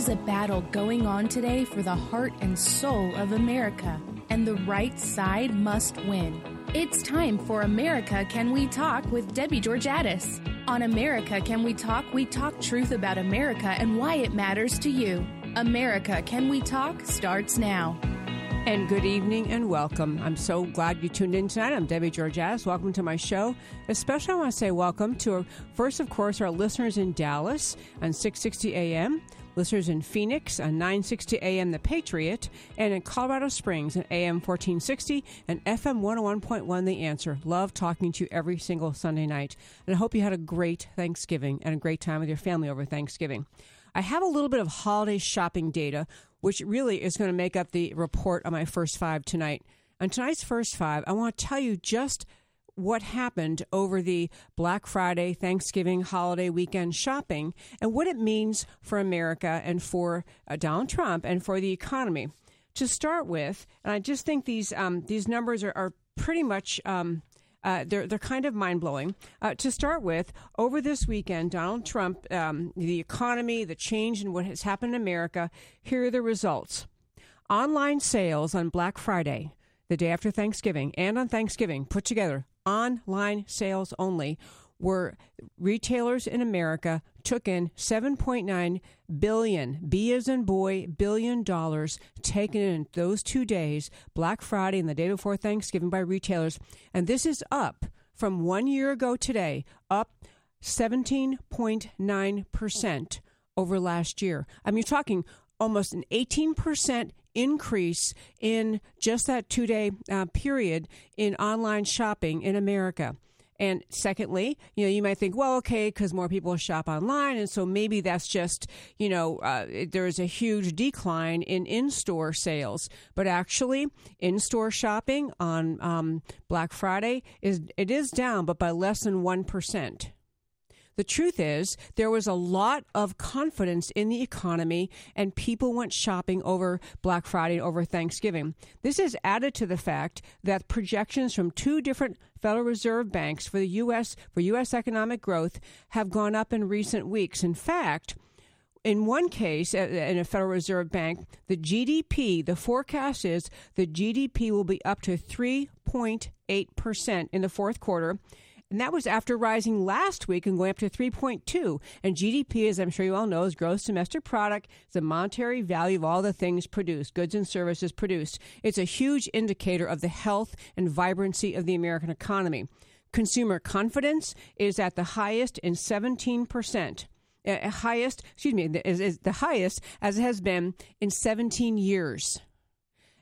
Is a battle going on today for the heart and soul of America, and the right side must win. It's time for America Can We Talk with Debbie Georgatos. On America Can We Talk, we talk truth about America and why it matters to you. America Can We Talk starts now. And good evening and welcome. I'm so glad you tuned in tonight. I'm Debbie Georgatos. Welcome to my show. Especially, I want to say welcome to, our, first, of course, our listeners in Dallas on 660 AM, listeners in Phoenix on 960 AM The Patriot, and in Colorado Springs on AM 1460 and FM 101.1 The Answer. Love talking to you every single Sunday night. And I hope you had a great Thanksgiving and a great time with your family over Thanksgiving. I have a little bit of holiday shopping data which really is going to make up the report on my first five tonight. On tonight's first five, I want to tell you just what happened over the Black Friday, Thanksgiving holiday weekend shopping and what it means for America and for uh, Donald Trump and for the economy. To start with, and I just think these um, these numbers are, are pretty much um, uh, they're they're kind of mind blowing. Uh, to start with, over this weekend, Donald Trump, um, the economy, the change in what has happened in America. Here are the results: online sales on Black Friday, the day after Thanksgiving, and on Thanksgiving put together, online sales only were retailers in America took in 7.9 billion b as in boy billion dollars taken in those two days black friday and the day before thanksgiving by retailers. And this is up from one year ago today up 17.9% over last year. I mean you're talking almost an 18% increase in just that two day uh, period in online shopping in america and secondly, you know, you might think, well, okay, because more people shop online, and so maybe that's just, you know, uh, there's a huge decline in in-store sales. But actually, in-store shopping on um, Black Friday is it is down, but by less than one percent. The truth is, there was a lot of confidence in the economy, and people went shopping over Black Friday and over Thanksgiving. This is added to the fact that projections from two different Federal Reserve banks for the U.S. for U.S. economic growth have gone up in recent weeks. In fact, in one case, in a Federal Reserve Bank, the GDP, the forecast is the GDP will be up to 3.8% in the fourth quarter and that was after rising last week and going up to 3.2. And GDP, as I'm sure you all know, is gross domestic product. The monetary value of all the things produced, goods and services produced. It's a huge indicator of the health and vibrancy of the American economy. Consumer confidence is at the highest in 17%. Uh, highest, excuse me, is, is the highest as it has been in 17 years.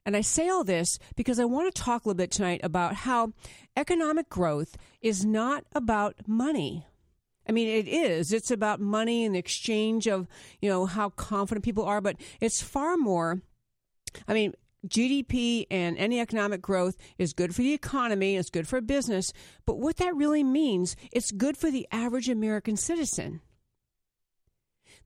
And I say all this because I want to talk a little bit tonight about how economic growth is not about money. I mean, it is. It's about money and the exchange of, you know, how confident people are, but it's far more. I mean, GDP and any economic growth is good for the economy, it's good for business, but what that really means, it's good for the average American citizen.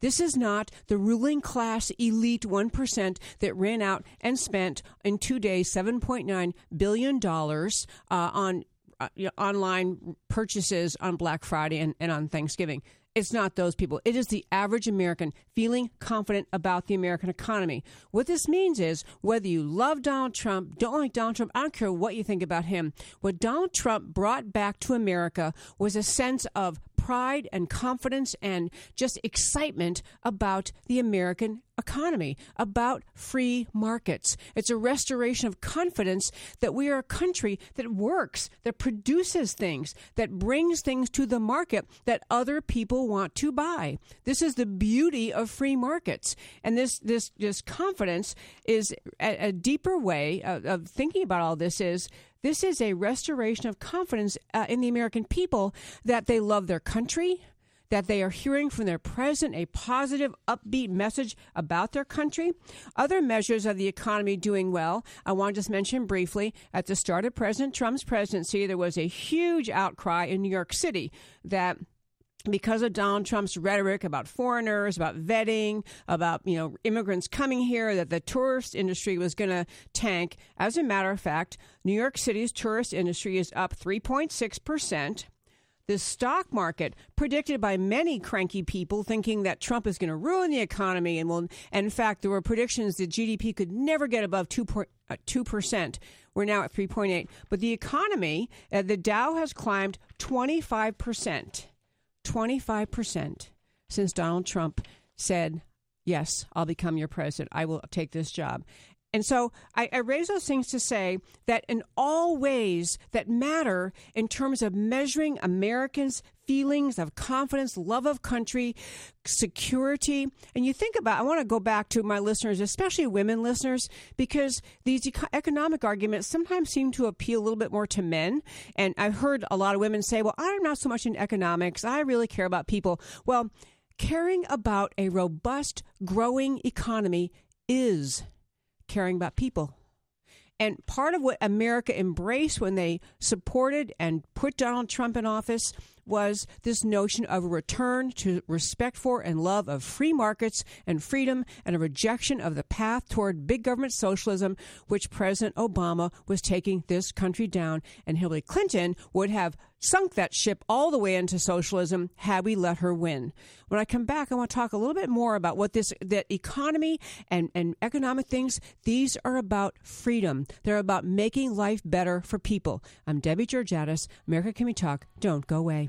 This is not the ruling class elite 1% that ran out and spent in two days $7.9 billion uh, on uh, online purchases on Black Friday and, and on Thanksgiving. It's not those people. It is the average American feeling confident about the American economy. What this means is whether you love Donald Trump, don't like Donald Trump, I don't care what you think about him. What Donald Trump brought back to America was a sense of pride and confidence and just excitement about the American economy, about free markets. It's a restoration of confidence that we are a country that works, that produces things, that brings things to the market that other people want to buy. This is the beauty of free markets. And this this this confidence is a, a deeper way of, of thinking about all this is this is a restoration of confidence uh, in the American people that they love their country, that they are hearing from their president a positive, upbeat message about their country. Other measures of the economy doing well, I want to just mention briefly at the start of President Trump's presidency, there was a huge outcry in New York City that because of Donald Trump's rhetoric about foreigners, about vetting, about you know immigrants coming here, that the tourist industry was going to tank. As a matter of fact, New York City's tourist industry is up 3.6 percent. the stock market predicted by many cranky people thinking that Trump is going to ruin the economy and will in fact there were predictions that GDP could never get above 2 uh, 2%. We're now at 3.8, but the economy uh, the Dow has climbed 25%. 25% since Donald Trump said, "Yes, I'll become your president. I will take this job." And so I, I, raise those things to say that in all ways that matter in terms of measuring Americans' feelings of confidence, love of country, security. And you think about, I want to go back to my listeners, especially women listeners, because these economic arguments sometimes seem to appeal a little bit more to men. And I've heard a lot of women say, well, I'm not so much in economics. I really care about people. Well, caring about a robust, growing economy is caring about people. And part of what America embraced when they supported and put Donald Trump in office was this notion of a return to respect for and love of free markets and freedom and a rejection of the path toward big government socialism, which President Obama was taking this country down. And Hillary Clinton would have sunk that ship all the way into socialism had we let her win. When I come back, I want to talk a little bit more about what this that economy and, and economic things, these are about freedom. They're about making life better for people. I'm Debbie Georgatos. America Can We Talk? Don't go away.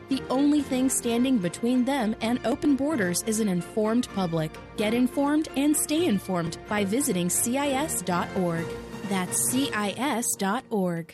The only thing standing between them and open borders is an informed public. Get informed and stay informed by visiting CIS.org. That's CIS.org.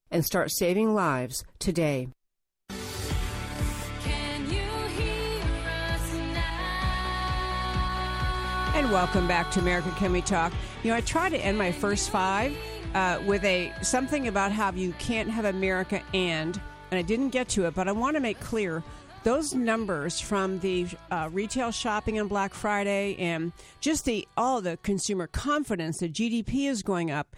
and start saving lives today. And welcome back to America Can We Talk. You know, I try to end my first five uh, with a something about how you can't have America and, and I didn't get to it, but I want to make clear those numbers from the uh, retail shopping on Black Friday and just the all the consumer confidence, the GDP is going up.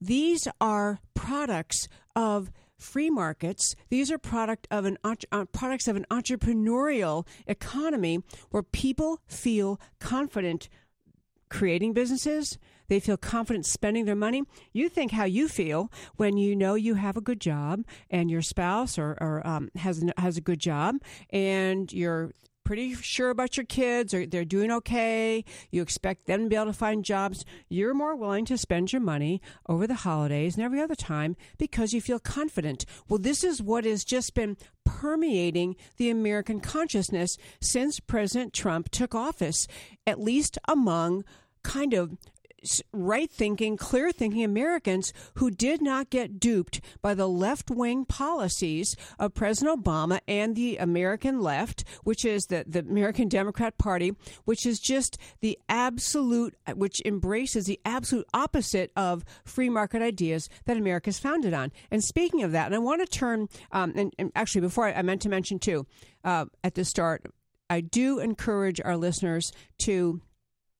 These are products of free markets. These are product of an uh, products of an entrepreneurial economy where people feel confident creating businesses. They feel confident spending their money. You think how you feel when you know you have a good job and your spouse or, or um, has has a good job and you're pretty sure about your kids or they're doing okay, you expect them to be able to find jobs, you're more willing to spend your money over the holidays and every other time because you feel confident. Well, this is what has just been permeating the American consciousness since President Trump took office, at least among kind of right thinking, clear thinking Americans who did not get duped by the left wing policies of President Obama and the American left, which is the, the American Democrat Party, which is just the absolute, which embraces the absolute opposite of free market ideas that America is founded on. And speaking of that, and I want to turn, um, and, and, actually, before I, I, meant to mention too, uh, at the start, I do encourage our listeners to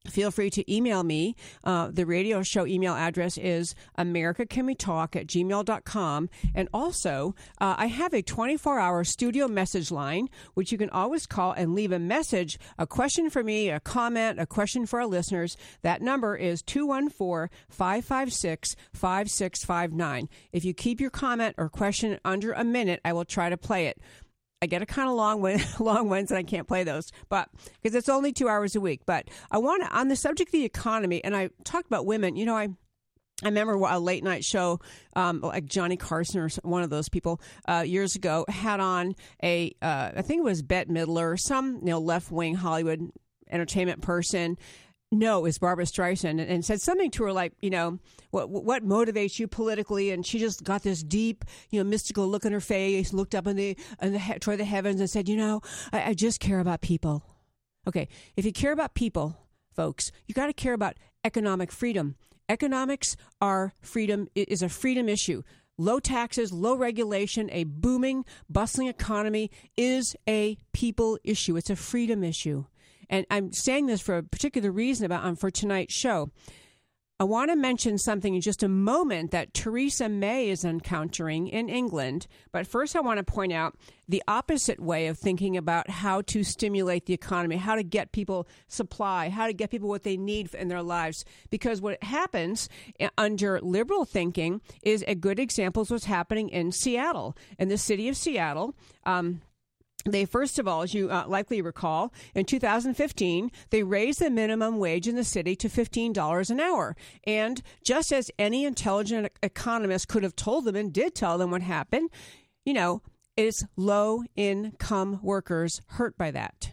Feel free to email me. Uh, the radio show email address is americacanwetalk at gmail.com. And also, uh, I have a 24 hour studio message line, which you can always call and leave a message, a question for me, a comment, a question for our listeners. That number is 214 556 5659. If you keep your comment or question under a minute, I will try to play it. I get a kind of long one, long ones, and I can't play those, but because it's only two hours a week. But I want to on the subject of the economy, and I talked about women. You know, I I remember a late night show, um, like Johnny Carson or one of those people uh, years ago had on a, uh, I think it was Bette Midler, some you know left wing Hollywood entertainment person, no, it was Barbra Streisand, and, and, said something to her like, you know, what what motivates you politically? And she just got this deep, you know, mystical look in her face, looked up in the, in the toward the heavens, and said, you know, I, I just care about people. Okay, if you care about people, folks, you got to care about economic freedom. Economics are freedom is a freedom issue. Low taxes, low regulation, a booming, bustling economy is a people issue. It's a freedom issue. And I'm saying this for a particular reason about um, for tonight's show. I want to mention something in just a moment that Theresa May is encountering in England. But first, I want to point out the opposite way of thinking about how to stimulate the economy, how to get people supply, how to get people what they need in their lives. Because what happens eh, under liberal thinking is a good example is what's happening in Seattle, in the city of Seattle. Um, they first of all, as you uh, likely recall, in 2015, they raised the minimum wage in the city to $15 an hour. And just as any intelligent economist could have told them and did tell them what happened, you know, it's low income workers hurt by that.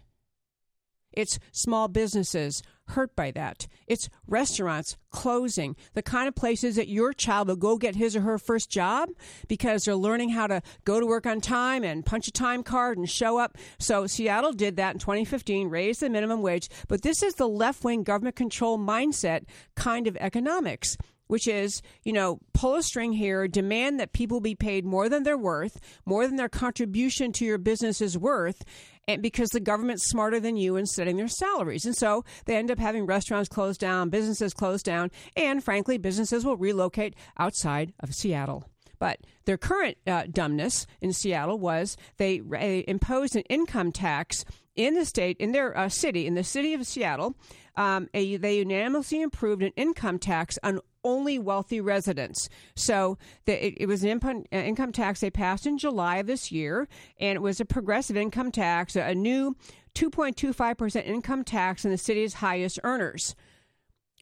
It's small businesses hurt by that. It's restaurants closing, the kind of places that your child will go get his or her first job because they're learning how to go to work on time and punch a time card and show up. So Seattle did that in 2015, raised the minimum wage. But this is the left wing government control mindset kind of economics which is, you know, pull a string here, demand that people be paid more than they're worth, more than their contribution to your business is worth, and because the government's smarter than you in setting their salaries. And so they end up having restaurants closed down, businesses closed down, and frankly, businesses will relocate outside of Seattle. But their current uh, dumbness in Seattle was they imposed an income tax in the state, in their uh, city, in the city of Seattle, um, a, they unanimously approved an income tax on only wealthy residents. So the, it, it, was an income, uh, income tax they passed in July of this year, and it was a progressive income tax, a new 2.25% income tax in the city's highest earners.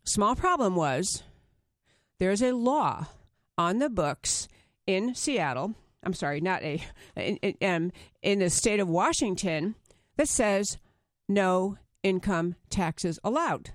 Small problem was there's a law on the books in Seattle. I'm sorry, not a in, in, um, in the state of Washington that says no income taxes allowed.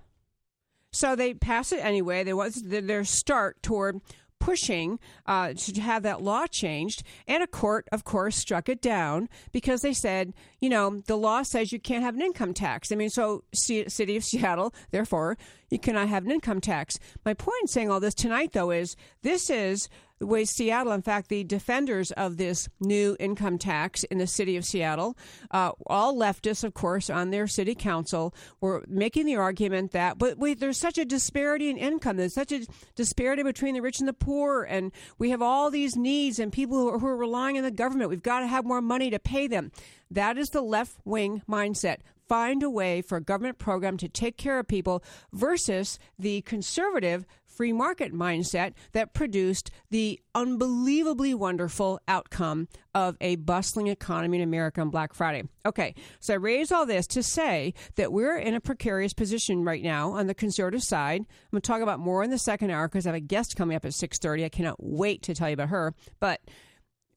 So they pass it anyway. There was their start toward pushing uh, to have that law changed. And a court, of course, struck it down because they said, you know, the law says you can't have an income tax. I mean, so C- City of Seattle, therefore, you cannot have an income tax. My point in saying all this tonight, though, is this is way Seattle, in fact, the defenders of this new income tax in the city of Seattle, uh, all leftists, of course, on their city council, were making the argument that, but wait, there's such a disparity in income. There's such a disparity between the rich and the poor, and we have all these needs and people who are, who are relying on the government. We've got to have more money to pay them. That is the left wing mindset find a way for a government program to take care of people versus the conservative free market mindset that produced the unbelievably wonderful outcome of a bustling economy in America on Black Friday. Okay, so I raise all this to say that we're in a precarious position right now on the conservative side. I'm going to talk about more in the second hour because I have a guest coming up at 6:30. I cannot wait to tell you about her. But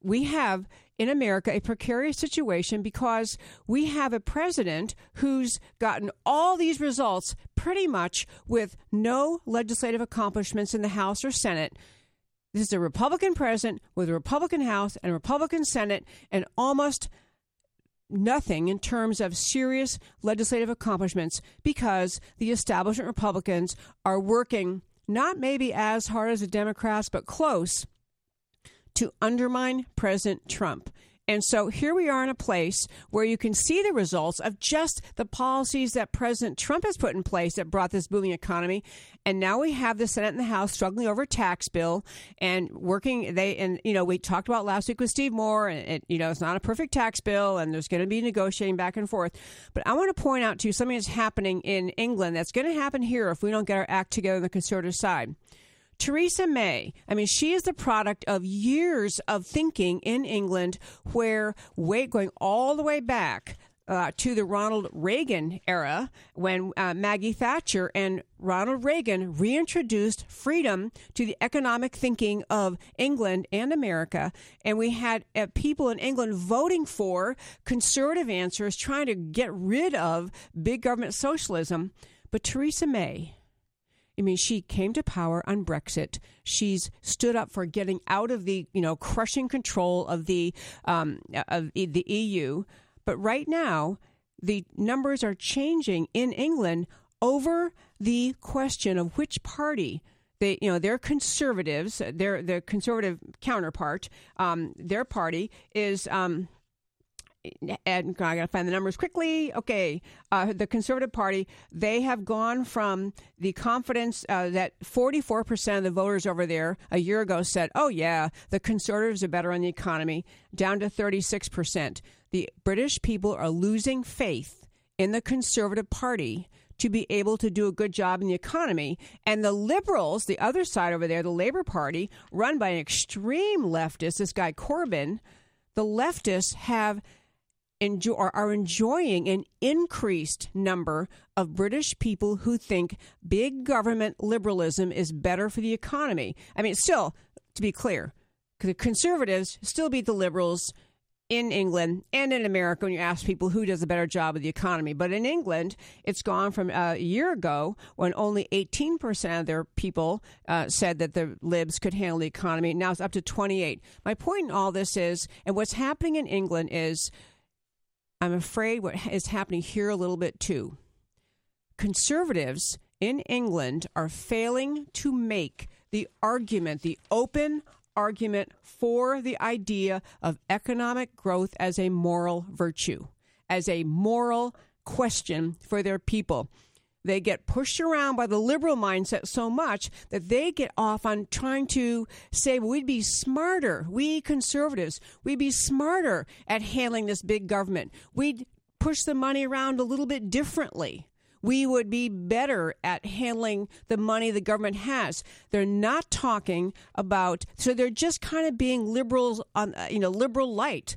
we have in America a precarious situation because we have a president who's gotten all these results pretty much with no legislative accomplishments in the House or Senate. This is a Republican president with a Republican House and a Republican Senate and almost nothing in terms of serious legislative accomplishments because the establishment Republicans are working not maybe as hard as the Democrats, but close to undermine President Trump. And so here we are in a place where you can see the results of just the policies that President Trump has put in place that brought this booming economy. And now we have the Senate and the House struggling over a tax bill and working. They and you know we talked about last week with Steve Moore, and it, you know it's not a perfect tax bill, and there's going to be negotiating back and forth. But I want to point out to you something that's happening in England that's going to happen here if we don't get our act together on the conservative side. Theresa May, I mean, she is the product of years of thinking in England where, wait, going all the way back uh, to the Ronald Reagan era when uh, Maggie Thatcher and Ronald Reagan reintroduced freedom to the economic thinking of England and America. And we had uh, people in England voting for conservative answers, trying to get rid of big government socialism. But Theresa May, I mean, she came to power on Brexit. She's stood up for getting out of the, you know, crushing control of the um, of the EU. But right now, the numbers are changing in England over the question of which party they, you know, they're conservatives. Their the conservative counterpart, um, their party is um, and I got to find the numbers quickly. Okay, uh, the Conservative Party they have gone from the confidence uh, that 44 percent of the voters over there a year ago said, "Oh yeah, the Conservatives are better on the economy," down to 36 percent. The British people are losing faith in the Conservative Party to be able to do a good job in the economy. And the liberals, the other side over there, the Labor Party, run by an extreme leftist, this guy Corbyn, the leftists have enjoy, are enjoying an increased number of British people who think big government liberalism is better for the economy. I mean, still, to be clear, the conservatives still beat the liberals in England and in America when you ask people who does a better job of the economy. But in England, it's gone from uh, a year ago when only 18% of their people uh, said that the libs could handle the economy. Now it's up to 28. My point in all this is, and what's happening in England is I'm afraid what is happening here a little bit too. Conservatives in England are failing to make the argument, the open argument for the idea of economic growth as a moral virtue, as a moral question for their people. They get pushed around by the liberal mindset so much that they get off on trying to say, well, we'd be smarter. We conservatives, we'd be smarter at handling this big government. We'd push the money around a little bit differently we would be better at handling the money the government has. They're not talking about, so they're just kind of being liberals on, uh, you know, liberal light.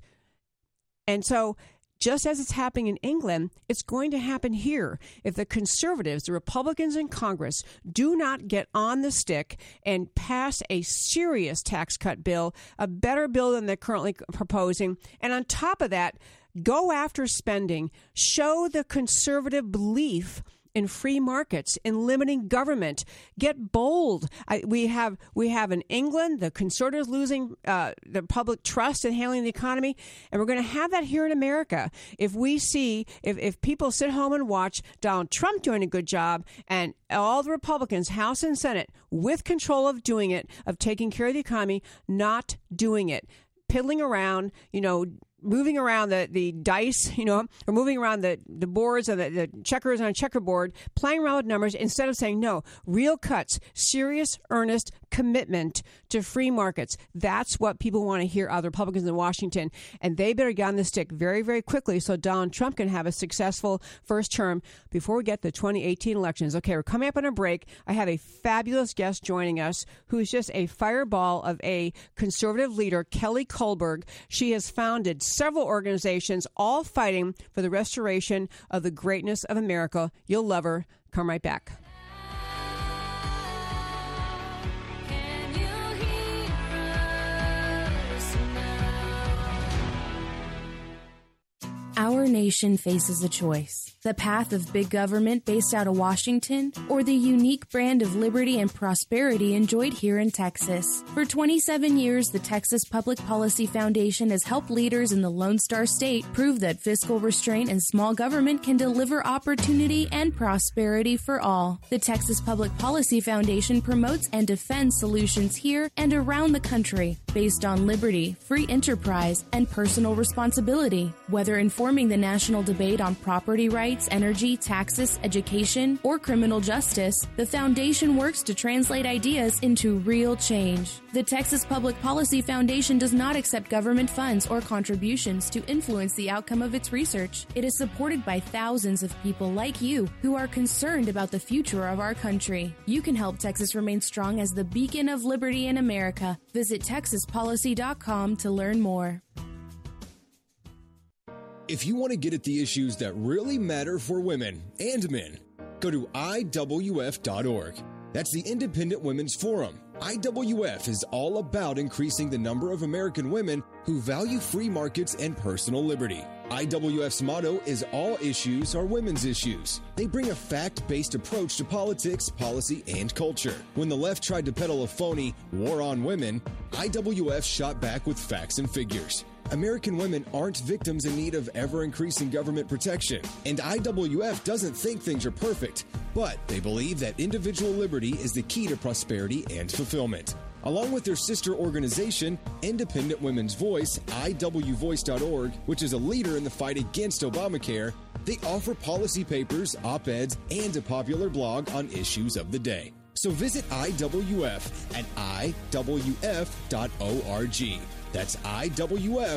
And so, just as it's happening in England, it's going to happen here. If the conservatives, the Republicans in Congress, do not get on the stick and pass a serious tax cut bill, a better bill than they're currently proposing, and on top of that, Go after spending. Show the conservative belief in free markets, in limiting government. Get bold. I, we have we have in England the conservatives losing uh, the public trust in handling the economy, and we're going to have that here in America. If we see if, if people sit home and watch Donald Trump doing a good job and all the Republicans, House and Senate, with control of doing it, of taking care of the economy, not doing it piddling around, you know, moving around the, the dice, you know, or moving around the, the boards and the, the checkers on a checkerboard, playing around with numbers instead of saying, no, real cuts, serious, earnest commitment to free markets. That's what people want to hear out of Republicans in Washington. And they better get on the stick very, very quickly so Donald Trump can have a successful first term before we get the 2018 elections. Okay, we're coming up on a break. I have a fabulous guest joining us who's just a fireball of a conservative leader, Kelly Kullberg. She has founded several organizations, all fighting for the restoration of the greatness of America. You'll love her. Come right back. Our nation faces a choice the path of big government based out of Washington, or the unique brand of liberty and prosperity enjoyed here in Texas. For 27 years, the Texas Public Policy Foundation has helped leaders in the Lone Star State prove that fiscal restraint and small government can deliver opportunity and prosperity for all. The Texas Public Policy Foundation promotes and defends solutions here and around the country based on liberty, free enterprise, and personal responsibility. Whether informing the national debate on property rights, energy, taxes, education, or criminal justice, the Foundation works to translate ideas into real change. The Texas Public Policy Foundation does not accept government funds or contributions to influence the outcome of its research. It is supported by thousands of people like you who are concerned about the future of our country. You can help Texas remain strong as the beacon of liberty in America. Visit texaspolicy.com to learn more. If you want to get at the issues that really matter for women and men, go to IWF.org. That's the Independent Women's Forum. IWF is all about increasing the number of American women who value free markets and personal liberty. IWF's motto is All issues are women's issues. They bring a fact based approach to politics, policy, and culture. When the left tried to peddle a phony war on women, IWF shot back with facts and figures. American women aren't victims in need of ever increasing government protection. And IWF doesn't think things are perfect, but they believe that individual liberty is the key to prosperity and fulfillment. Along with their sister organization, Independent Women's Voice, IWVoice.org, which is a leader in the fight against Obamacare, they offer policy papers, op eds, and a popular blog on issues of the day. So visit IWF at IWF.org. That's IWF.org.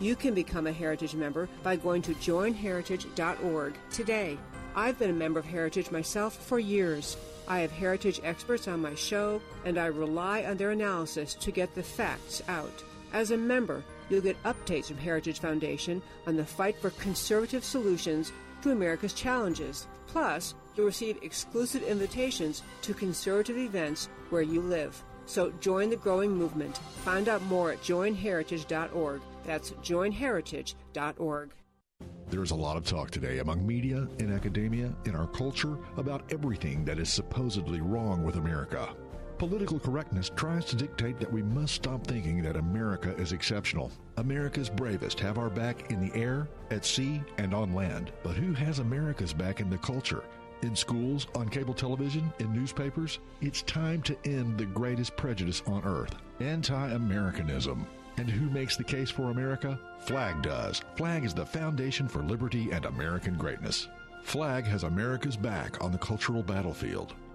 You can become a Heritage member by going to joinheritage.org today. I've been a member of Heritage myself for years. I have Heritage experts on my show, and I rely on their analysis to get the facts out. As a member, you'll get updates from Heritage Foundation on the fight for conservative solutions to America's challenges. Plus, you'll receive exclusive invitations to conservative events where you live. So join the growing movement. Find out more at joinheritage.org. That's joinheritage.org. There's a lot of talk today among media in academia in our culture about everything that is supposedly wrong with America. Political correctness tries to dictate that we must stop thinking that America is exceptional. America's bravest have our back in the air, at sea, and on land. But who has America's back in the culture? In schools, on cable television, in newspapers? It's time to end the greatest prejudice on earth anti Americanism. And who makes the case for America? Flag does. Flag is the foundation for liberty and American greatness. Flag has America's back on the cultural battlefield.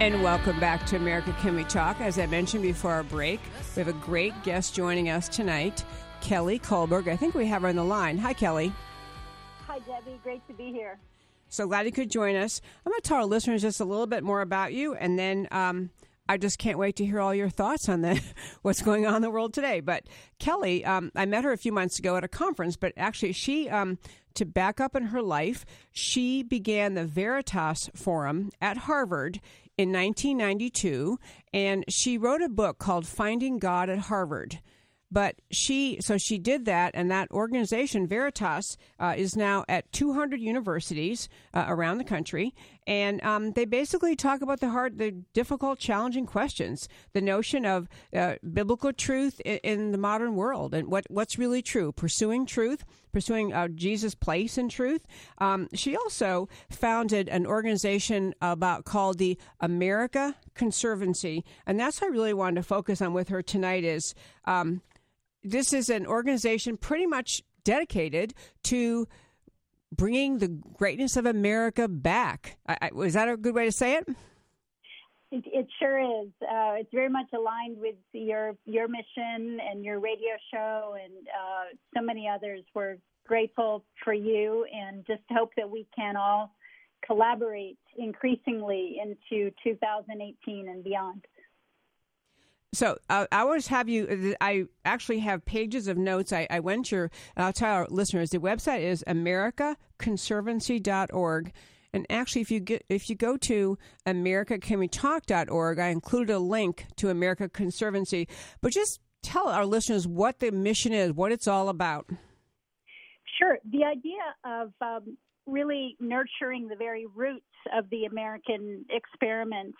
And welcome back to America Can We Talk. As I mentioned before our break, we have a great guest joining us tonight, Kelly Kullberg. I think we have her on the line. Hi, Kelly. Hi, Debbie. Great to be here. So glad you could join us. I'm going to tell our listeners just a little bit more about you, and then um, I just can't wait to hear all your thoughts on the, what's going on in the world today. But Kelly, um, I met her a few months ago at a conference, but actually, she, um, to back up in her life, she began the Veritas Forum at Harvard in 1992, and she wrote a book called Finding God at Harvard. But she, so she did that, and that organization, Veritas, uh, is now at 200 universities uh, around the country, and um, they basically talk about the hard, the difficult, challenging questions, the notion of uh, biblical truth in, in, the modern world, and what what's really true, pursuing truth, pursuing uh, Jesus' place in truth. Um, she also founded an organization about called the America Conservancy, and that's what I really wanted to focus on with her tonight. Is um, this is an organization pretty much dedicated to bringing the greatness of America back. I, I, is that a good way to say it? It, it sure is. Uh, it's very much aligned with your your mission and your radio show and uh, so many others. We're grateful for you and just hope that we can all collaborate increasingly into 2018 and beyond. So uh, I always have you. I actually have pages of notes. I, I went your. I'll tell our listeners the website is americaconservancy.org. And actually, if you get if you go to americacanwetalk.org, I included a link to America Conservancy. But just tell our listeners what the mission is, what it's all about. Sure. The idea of um, really nurturing the very roots of the American experiment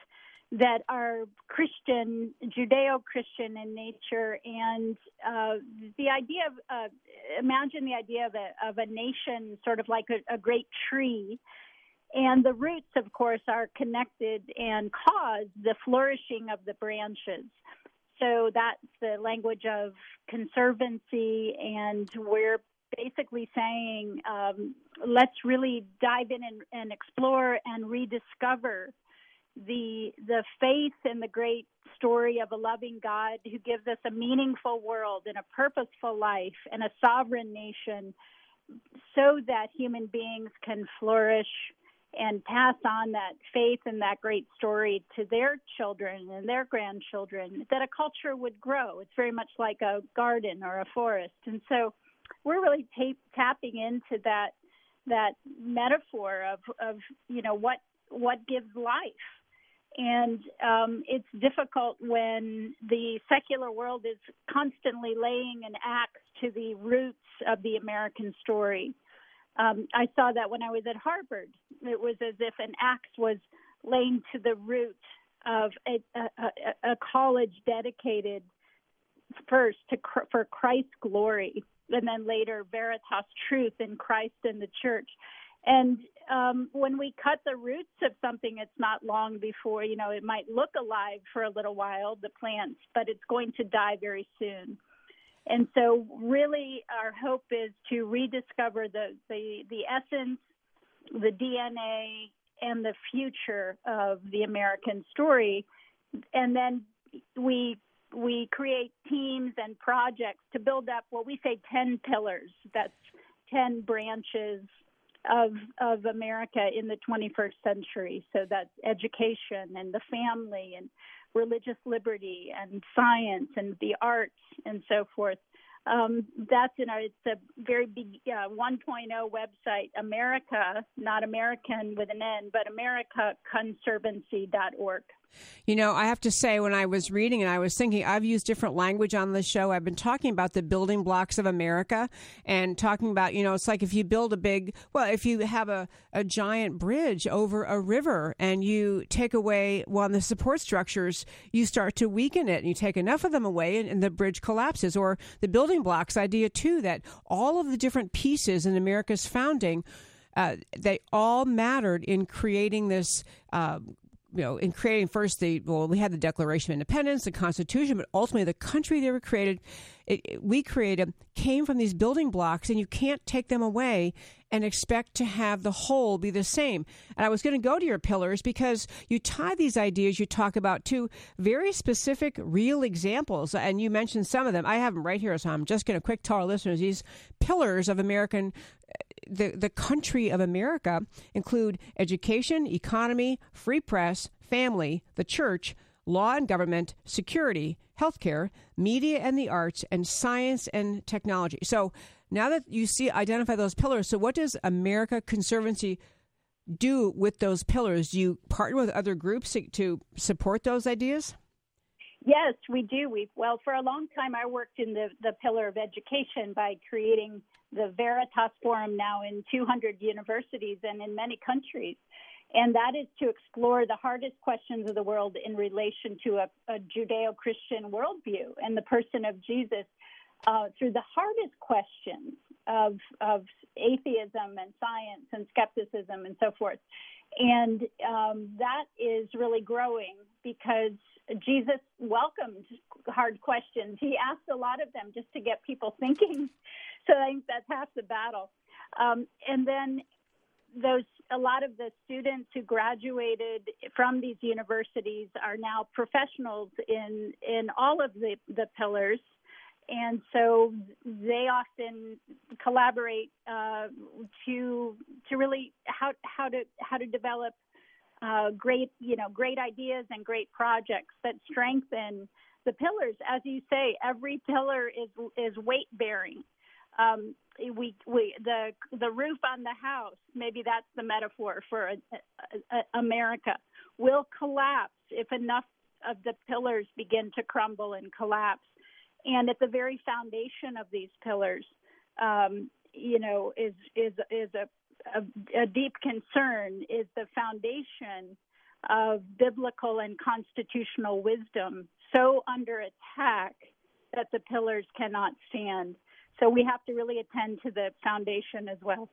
that are Christian, Judeo Christian in nature. And uh, the idea of, uh, imagine the idea of a, of a nation sort of like a, a great tree. And the roots, of course, are connected and cause the flourishing of the branches. So that's the language of conservancy, and we're basically saying um, let's really dive in and, and explore and rediscover the the faith in the great story of a loving God who gives us a meaningful world and a purposeful life and a sovereign nation so that human beings can flourish and pass on that faith and that great story to their children and their grandchildren that a culture would grow. It's very much like a garden or a forest. And so we're really ta- tapping into that that metaphor of of you know what what gives life and um, it's difficult when the secular world is constantly laying an axe to the roots of the American story. Um, I saw that when I was at Harvard. It was as if an axe was laying to the root of a, a, a college dedicated first to for Christ's glory, and then later Veritas truth in Christ and the church. And um, when we cut the roots of something, it's not long before, you know, it might look alive for a little while, the plants, but it's going to die very soon. And so, really, our hope is to rediscover the, the, the essence, the DNA, and the future of the American story. And then we we create teams and projects to build up what we say 10 pillars. That's 10 branches of of America in the 21st century. So that's education and the family and religious liberty and science and the arts and so forth. Um, that's in our, it's a very big uh, 1.0 website, America, not American with an N, but AmericaConservancy.org. You know, I have to say, when I was reading and I was thinking, I've used different language on the show. I've been talking about the building blocks of America and talking about, you know, it's like if you build a big, well, if you have a, a giant bridge over a river and you take away one of the support structures, you start to weaken it and you take enough of them away and, and the bridge collapses. Or the building blocks idea, too, that all of the different pieces in America's founding. Uh, they all mattered in creating this uh, you know, in creating first the well, we had the Declaration of Independence, the Constitution, but ultimately the country they were created, it, it, we created, came from these building blocks, and you can't take them away and expect to have the whole be the same. And I was going to go to your pillars because you tie these ideas you talk about to very specific, real examples, and you mentioned some of them. I have them right here, so I'm just going to quick tell our listeners these pillars of American eh, the, the country of America include education, economy, free press, family, the church, law and government, security, healthcare, media and the arts, and science and technology. So now that you see identify those pillars, so what does America Conservancy do with those pillars? Do you partner with other groups to, to support those ideas? Yes, we do. We well for a long time I worked in the the pillar of education by creating the Veritas Forum now in 200 universities and in many countries. And that is to explore the hardest questions of the world in relation to a, a Judeo Christian worldview and the person of Jesus uh, through the hardest questions of, of atheism and science and skepticism and so forth. And um, that is really growing because Jesus welcomed hard questions. He asked a lot of them just to get people thinking. So I think that's half the battle. Um, and then those a lot of the students who graduated from these universities are now professionals in in all of the the pillars. And so they often collaborate uh, to to really how how to how to develop uh, great you know great ideas and great projects that strengthen the pillars. As you say every pillar is is weight bearing. Um, we we the the roof on the house maybe that's the metaphor for a, a, a America will collapse if enough of the pillars begin to crumble and collapse. And at the very foundation of these pillars um, you know is is is a, a, a deep concern is the foundation of biblical and constitutional wisdom so under attack that the pillars cannot stand so we have to really attend to the foundation as well.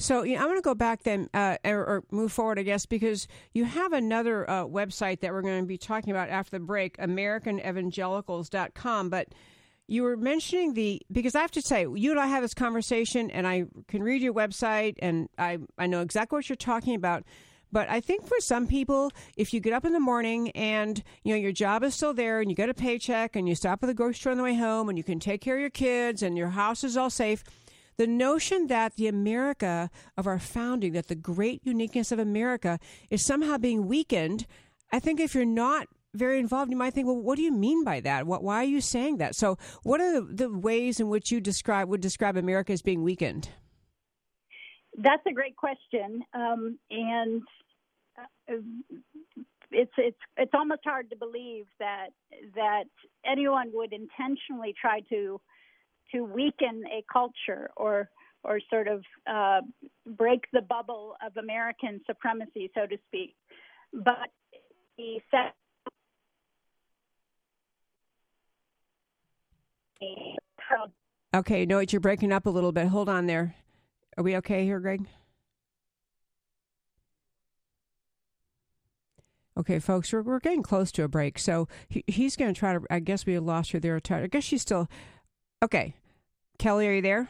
So yeah, I'm going to go back then, uh, or, or, move forward, I guess, because you have another uh, website that we're going to be talking about after the break, AmericanEvangelicals.com. But you were mentioning the because I have to say, you and I have this conversation, and I can read your website, and I I know exactly what you're talking about. But I think for some people, if you get up in the morning and you know your job is still there and you get a paycheck and you stop at the grocery store on the way home and you can take care of your kids and your house is all safe, the notion that the America of our founding, that the great uniqueness of America is somehow being weakened, I think if you're not very involved, you might think, well, what do you mean by that? What, why are you saying that? So, what are the, the ways in which you describe would describe America as being weakened? That's a great question, um, and uh, it's it's it's almost hard to believe that that anyone would intentionally try to to weaken a culture or or sort of uh, break the bubble of American supremacy, so to speak. But the Okay, no, you're breaking up a little bit. Hold on there. Are we okay here, Greg? Okay, folks, we're, we're getting close to a break. So he, he's going to try to, I guess we lost her there. I guess she's still, okay. Kelly, are you there?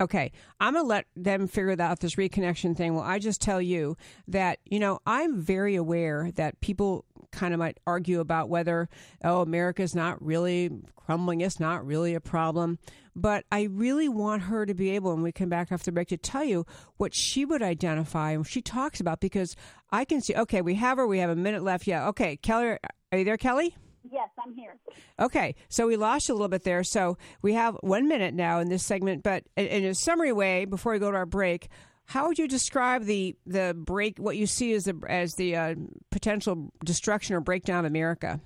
Okay, I'm going to let them figure out this reconnection thing. Well, I just tell you that, you know, I'm very aware that people kind of might argue about whether, oh, America's not really crumbling, it's not really a problem. But I really want her to be able, when we come back after the break, to tell you what she would identify and she talks about because I can see, okay, we have her, we have a minute left. Yeah, okay, Kelly, are you there, Kelly? Yes, I'm here. Okay, so we lost you a little bit there. So we have one minute now in this segment, but in a summary way, before we go to our break, how would you describe the the break? What you see as the as the uh, potential destruction or breakdown of America?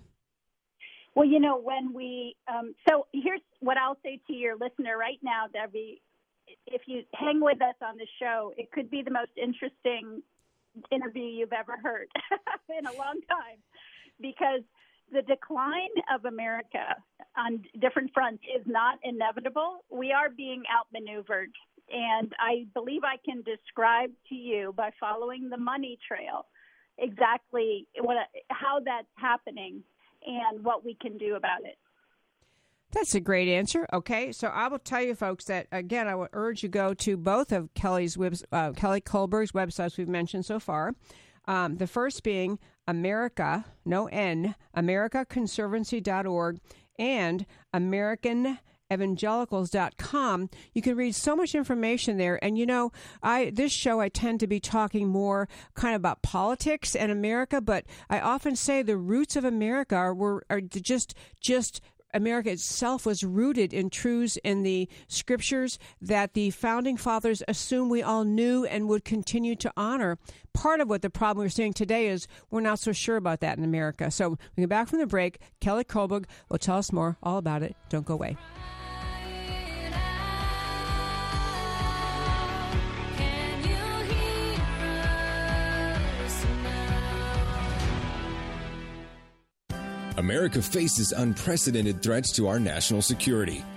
Well, you know, when we um, so here's what I'll say to your listener right now, Debbie. If you hang with us on the show, it could be the most interesting interview you've ever heard in a long time because the decline of America on different fronts is not inevitable. We are being outmaneuvered. And I believe I can describe to you by following the money trail exactly what how that's happening and what we can do about it. That's a great answer. Okay, so I will tell you, folks, that again, I would urge you go to both of Kelly's uh, Kelly Kullberg's websites we've mentioned so far. Um, the first being America, no N, AmericaConservancy.org and American evangelicals.com you can read so much information there and you know i this show i tend to be talking more kind of about politics and america but i often say the roots of america are, were are just just America itself was rooted in truths in the scriptures that the founding fathers assumed we all knew and would continue to honor. Part of what the problem we're seeing today is we're not so sure about that in America. So, we get back from the break, Kelly Kullberg will tell us more all about it. Don't go away. America faces unprecedented threats to our national security.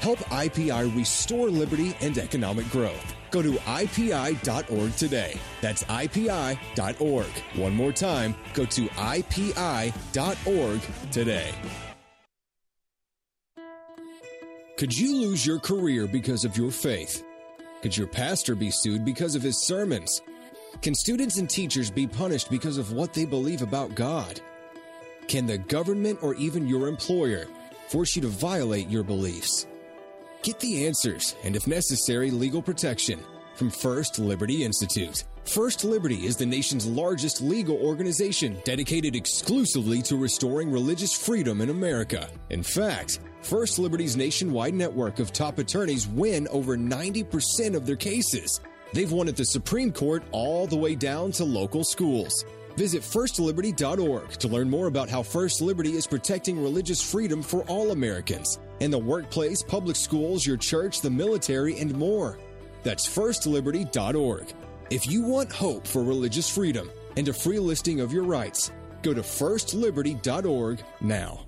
Help IPI restore liberty and economic growth. Go to IPI.org today. That's IPI.org. One more time, go to IPI.org today. Could you lose your career because of your faith? Could your pastor be sued because of his sermons? Can students and teachers be punished because of what they believe about God? Can the government or even your employer force you to violate your beliefs? Get the answers and, if necessary, legal protection from First Liberty Institute. First Liberty is the nation's largest legal organization dedicated exclusively to restoring religious freedom in America. In fact, First Liberty's nationwide network of top attorneys win over 90% of their cases. They've won at the Supreme Court all the way down to local schools. Visit firstliberty.org to learn more about how First Liberty is protecting religious freedom for all Americans in the workplace, public schools, your church, the military, and more. That's firstliberty.org. If you want hope for religious freedom and a free listing of your rights, go to firstliberty.org now.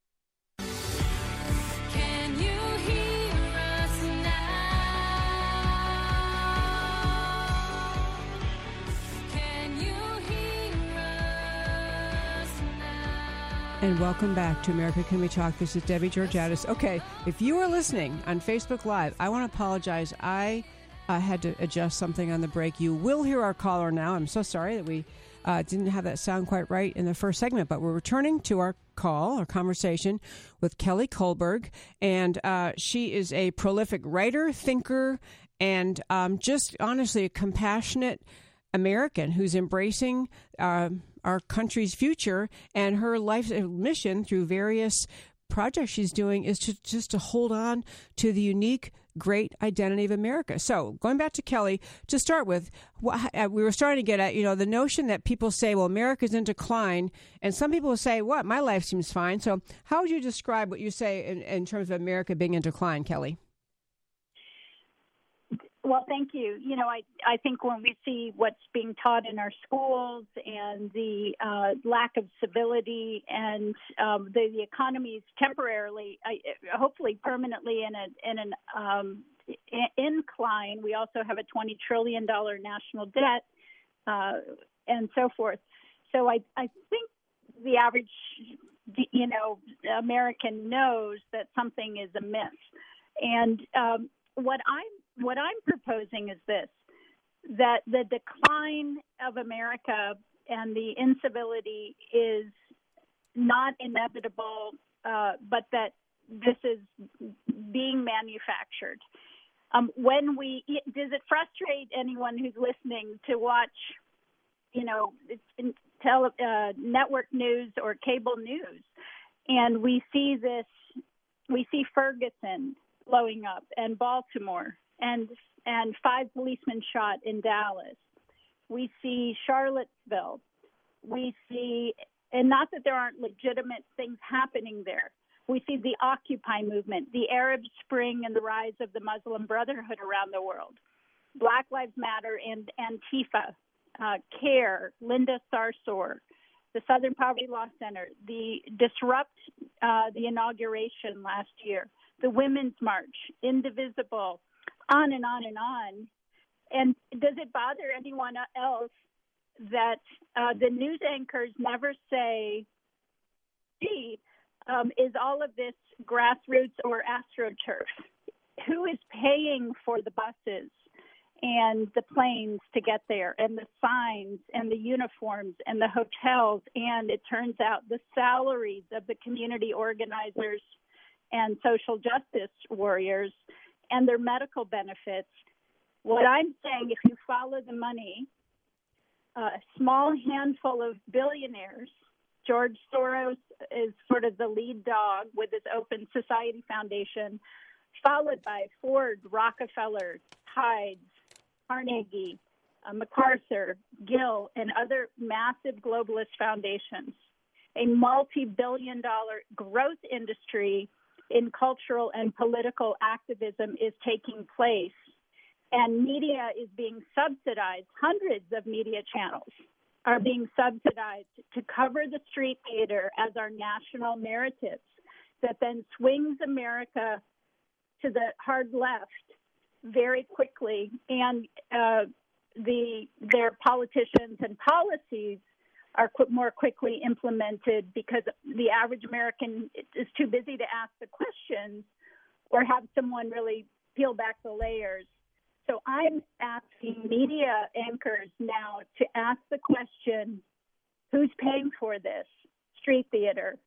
And welcome back to America Can We Talk. This is Debbie Georgatos. Okay, if you are listening on Facebook Live, I want to apologize. I uh, had to adjust something on the break. You will hear our caller now. I'm so sorry that we uh, didn't have that sound quite right in the first segment, but we're returning to our call, our conversation with Kelly Kullberg. And uh, she is a prolific writer, thinker, and um, just honestly a compassionate American who's embracing uh, our country's future. And her life's mission through various projects she's doing is to just to hold on to the unique great identity of America. So, going back to Kelly, to start with, uh, we were starting to get at, you know, the notion that people say, well, America's in decline, and some people say, what, my life seems fine. So, how would you describe what you say in, in terms of America being in decline, Kelly? Well, thank you. You know, I I think when we see what's being taught in our schools and the uh, lack of civility and um, the the economy is temporarily, I, hopefully permanently in a in an um, incline. We also have a twenty trillion dollar national debt uh, and so forth. So I I think the average you know American knows that something is amiss, and um, what I'm what I'm proposing is this that the decline of America and the incivility is not inevitable, uh, but that this is being manufactured. Um, when we does it frustrate anyone who's listening to watch, you know, tele, uh, network news or cable news, and we see this, we see Ferguson blowing up and Baltimore and and five policemen shot in Dallas. We see Charlottesville. We see, and not that there aren't legitimate things happening there. We see the Occupy movement, the Arab Spring, and the rise of the Muslim Brotherhood around the world. Black Lives Matter and Antifa, uh, CAIR, Linda Sarsour, the Southern Poverty Law Center, the Disrupt, uh, the inauguration last year, the Women's March, Indivisible, on and on and on. And does it bother anyone else that uh, the news anchors never say, gee, um, is all of this grassroots or astroturf? Who is paying for the buses and the planes to get there, and the signs and the uniforms and the hotels? And it turns out the salaries of the community organizers and social justice warriors and their medical benefits. What I'm saying, if you follow the money, a small handful of billionaires, George Soros is sort of the lead dog with his Open Society Foundation, followed by Ford, Rockefeller, Tides, Carnegie, uh, MacArthur, Gill, and other massive globalist foundations. A multi billion dollar growth industry in cultural and political activism is taking place. And media is being subsidized. Hundreds of media channels are being subsidized to cover the street theater as our national narratives that then swings America to the hard left very quickly. And uh, the their politicians and policies are more quickly implemented because the average American is too busy to ask the questions or have someone really peel back the layers. So I'm asking media anchors now to ask the question who's paying for this street theater?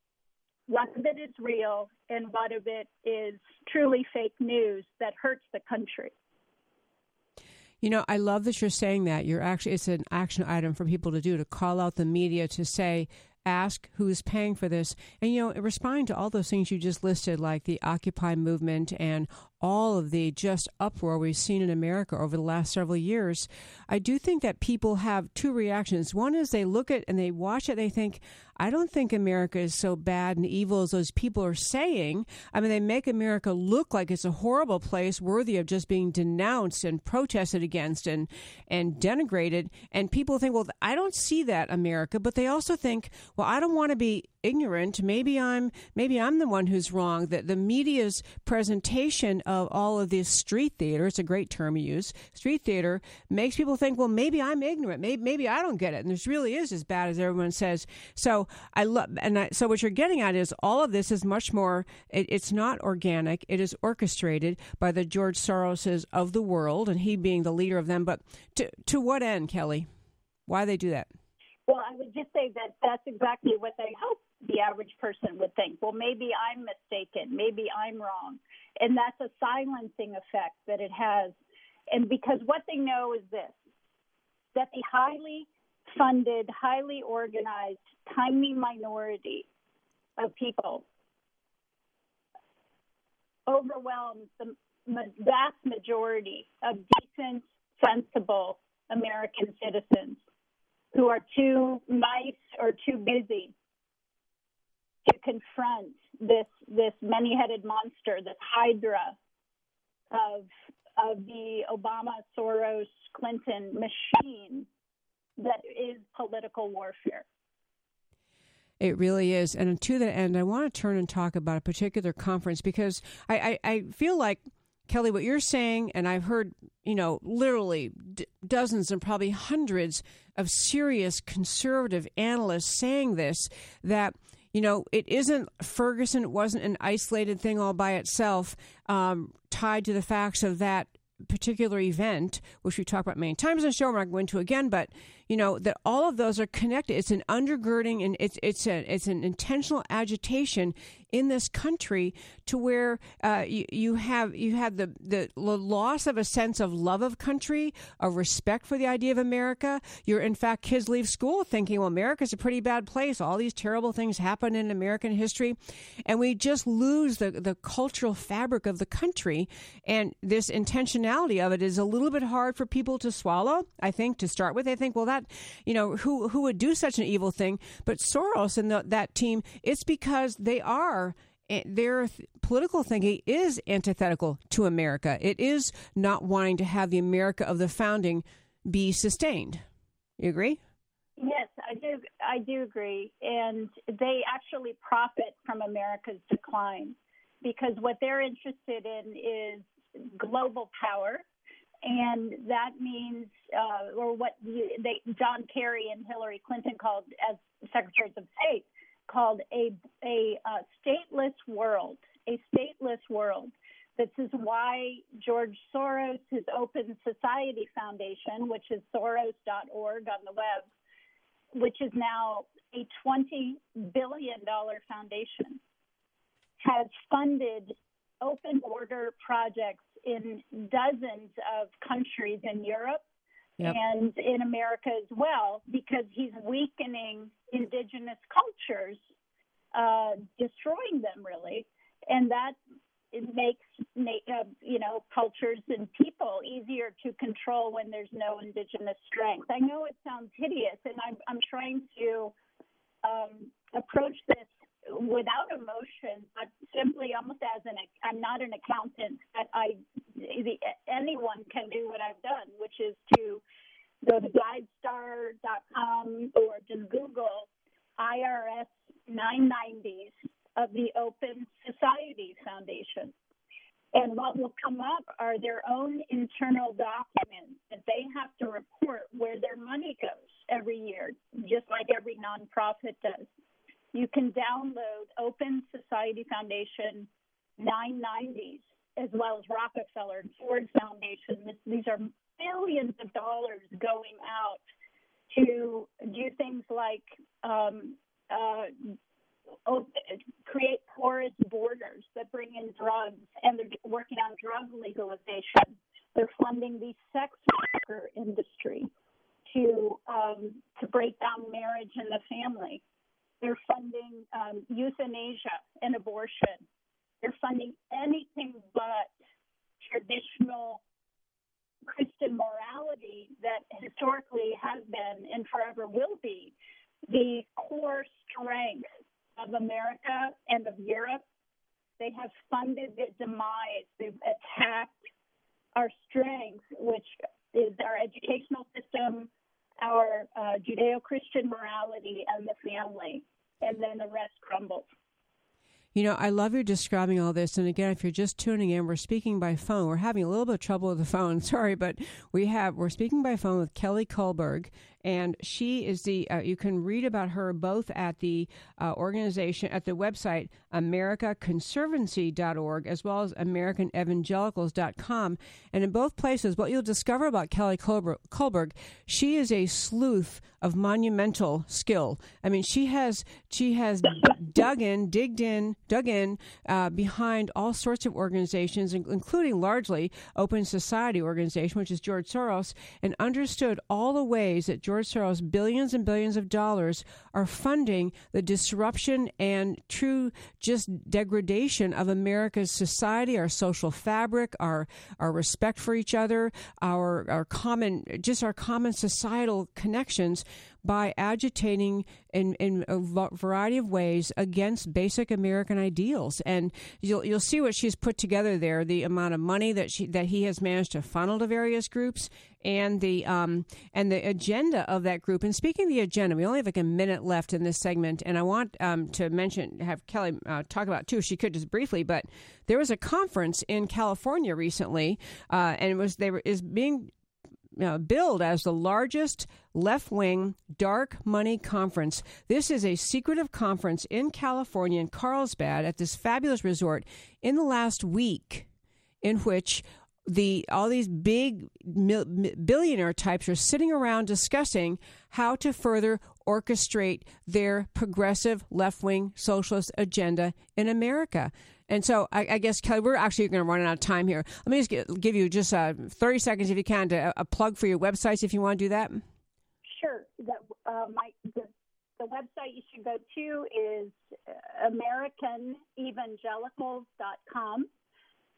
What of it is real and what of it is truly fake news that hurts the country? You know, I love that you're saying that. You're actually it's an action item for people to do to call out the media to say ask who's paying for this and you know responding to all those things you just listed like the occupy movement and all of the just uproar we've seen in America over the last several years, I do think that people have two reactions. One is they look at and they watch it, they think, I don't think America is so bad and evil as those people are saying. I mean, they make America look like it's a horrible place worthy of just being denounced and protested against and, and denigrated. And people think, well, I don't see that America, but they also think, well, I don't want to be ignorant. Maybe I'm maybe I'm the one who's wrong. That the media's presentation of all of this street theater, it's a great term you use, street theater, makes people think, well, maybe I'm ignorant. Maybe maybe I don't get it. And this really is as bad as everyone says. So I love and I, so what you're getting at is all of this is much more. It, it's not organic. It is orchestrated by the George Soroses of the world, and he being the leader of them. But to to what end, Kelly? Why they do that? Well, I would just say that that's exactly what they hope the average person would think, well, maybe I'm mistaken, maybe I'm wrong. And that's a silencing effect that it has. And because what they know is this that the highly funded, highly organized, tiny minority of people overwhelms the vast majority of decent, sensible American citizens who are too nice or too busy to confront this this many-headed monster, this hydra of of the Obama, Soros, Clinton machine that is political warfare. It really is. And to that end, I want to turn and talk about a particular conference because I, I, I feel like, Kelly, what you're saying, and I've heard, you know, literally d- dozens and probably hundreds of serious conservative analysts saying this that you know, it isn't Ferguson. Wasn't an isolated thing all by itself, um, tied to the facts of that particular event, which we talked about many times on the show. We're not going to again, but you know that all of those are connected. It's an undergirding and it's it's a it's an intentional agitation in this country to where uh, you, you have you have the, the loss of a sense of love of country, a respect for the idea of America. You're in fact kids leave school thinking, well, America's a pretty bad place. All these terrible things happen in American history, and we just lose the the cultural fabric of the country. And this intentionality of it is a little bit hard for people to swallow. I think to start with, they think, well, that you know who who would do such an evil thing? But Soros and the, that team, it's because they are Eh, their political thinking is antithetical to America. It is not wanting to have the America of the founding be sustained. You agree? Yes, I do. I do agree, and they actually profit from America's decline because what they're interested in is global power, and that means, uh, or what they, John Kerry and Hillary Clinton called as secretaries of state, called a a uh, stateless world, a stateless world. This is why George Soros, his Open Society Foundation, which is soros.org on the web, which is now a $20 billion foundation, has funded open border projects in dozens of countries in Europe yep. and in America as well, because he's weakening indigenous cultures, uh, destroying them really, and that makes uh, you know cultures and people easier to control when there's no indigenous strength. I know it sounds hideous, and I'm I'm trying to um, approach this without emotion, but simply almost as an I'm not an accountant, but I the, anyone can do what I've done, which is to go to guidestar.com or just Google IRS 990s of the Open Society Foundation. And what will come up are their own internal documents that they have to report where their money goes. every year, just like every nonprofit does. You can download Open Society Foundation 990s as well as Rockefeller and Ford Foundation. These are billions of dollars going out to do things like um, uh, create porous borders that bring in drugs, and they're working on drug legalization. They're funding the sex worker industry to um, to break down marriage and the family. They're funding um, euthanasia and abortion. They're funding anything but traditional Christian morality that historically has been and forever will be the core strength of America and of Europe. They have funded the demise. They've attacked our strength, which is our educational system, our uh, Judeo Christian morality, and the family. And then the rest crumbles. You know, I love you describing all this. And again, if you're just tuning in, we're speaking by phone. We're having a little bit of trouble with the phone. Sorry, but we have we're speaking by phone with Kelly Kullberg, and she is the. Uh, you can read about her both at the uh, organization at the website AmericaConservancy.org as well as AmericanEvangelicals.com. And in both places, what you'll discover about Kelly Kullberg, she is a sleuth of monumental skill. I mean, she has she has dug in, digged in, dug in uh, behind all sorts of organizations, including largely Open Society organization, which is George Soros, and understood all the ways that George Soros billions and billions of dollars are funding the disruption and true just degradation of America's society, our social fabric, our our respect for each other, our our common just our common societal connections by agitating in, in a variety of ways against basic American ideals. And you'll you'll see what she's put together there: the amount of money that she that he has managed to funnel to various groups, and the um, and the agenda of that group. And speaking of the agenda, we only have like a minute left in this segment, and I want um, to mention have Kelly uh, talk about too. She could just briefly, but there was a conference in California recently, uh, and it was they were is being uh, billed as the largest left wing dark money conference. This is a secretive conference in California, in Carlsbad, at this fabulous resort in the last week, in which the all these big mil, billionaire types are sitting around discussing how to further orchestrate their progressive left wing socialist agenda in America. And so I, I guess, Kelly, we're actually going to run out of time here. Let me just get, give you just uh, 30 seconds, if you can, to a plug for your websites if you want to do that. Sure. The, uh, my, the, the website you should go to is AmericanEvangelicals.com.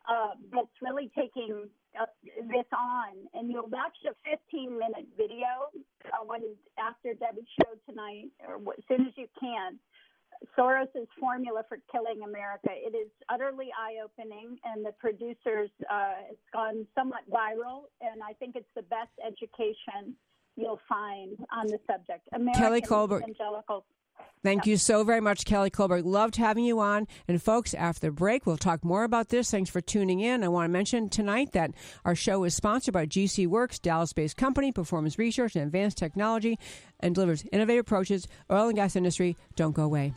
Uh, that's really taking uh, this on, and you'll watch a 15 minute video uh, when after Debbie's show tonight, or as soon as you can, Soros's formula for killing America. It is utterly eye-opening, and the producers uh, it's gone somewhat viral, and I think it's the best education you'll find on the subject. American Kelly Kullberg. Thank you so very much, Kelly Kullberg. Loved having you on. And folks, after the break, we'll talk more about this. Thanks for tuning in. I want to mention tonight that our show is sponsored by GC Works, Dallas-based company, performance research and advanced technology, and delivers innovative approaches. Oil and gas industry, don't go away.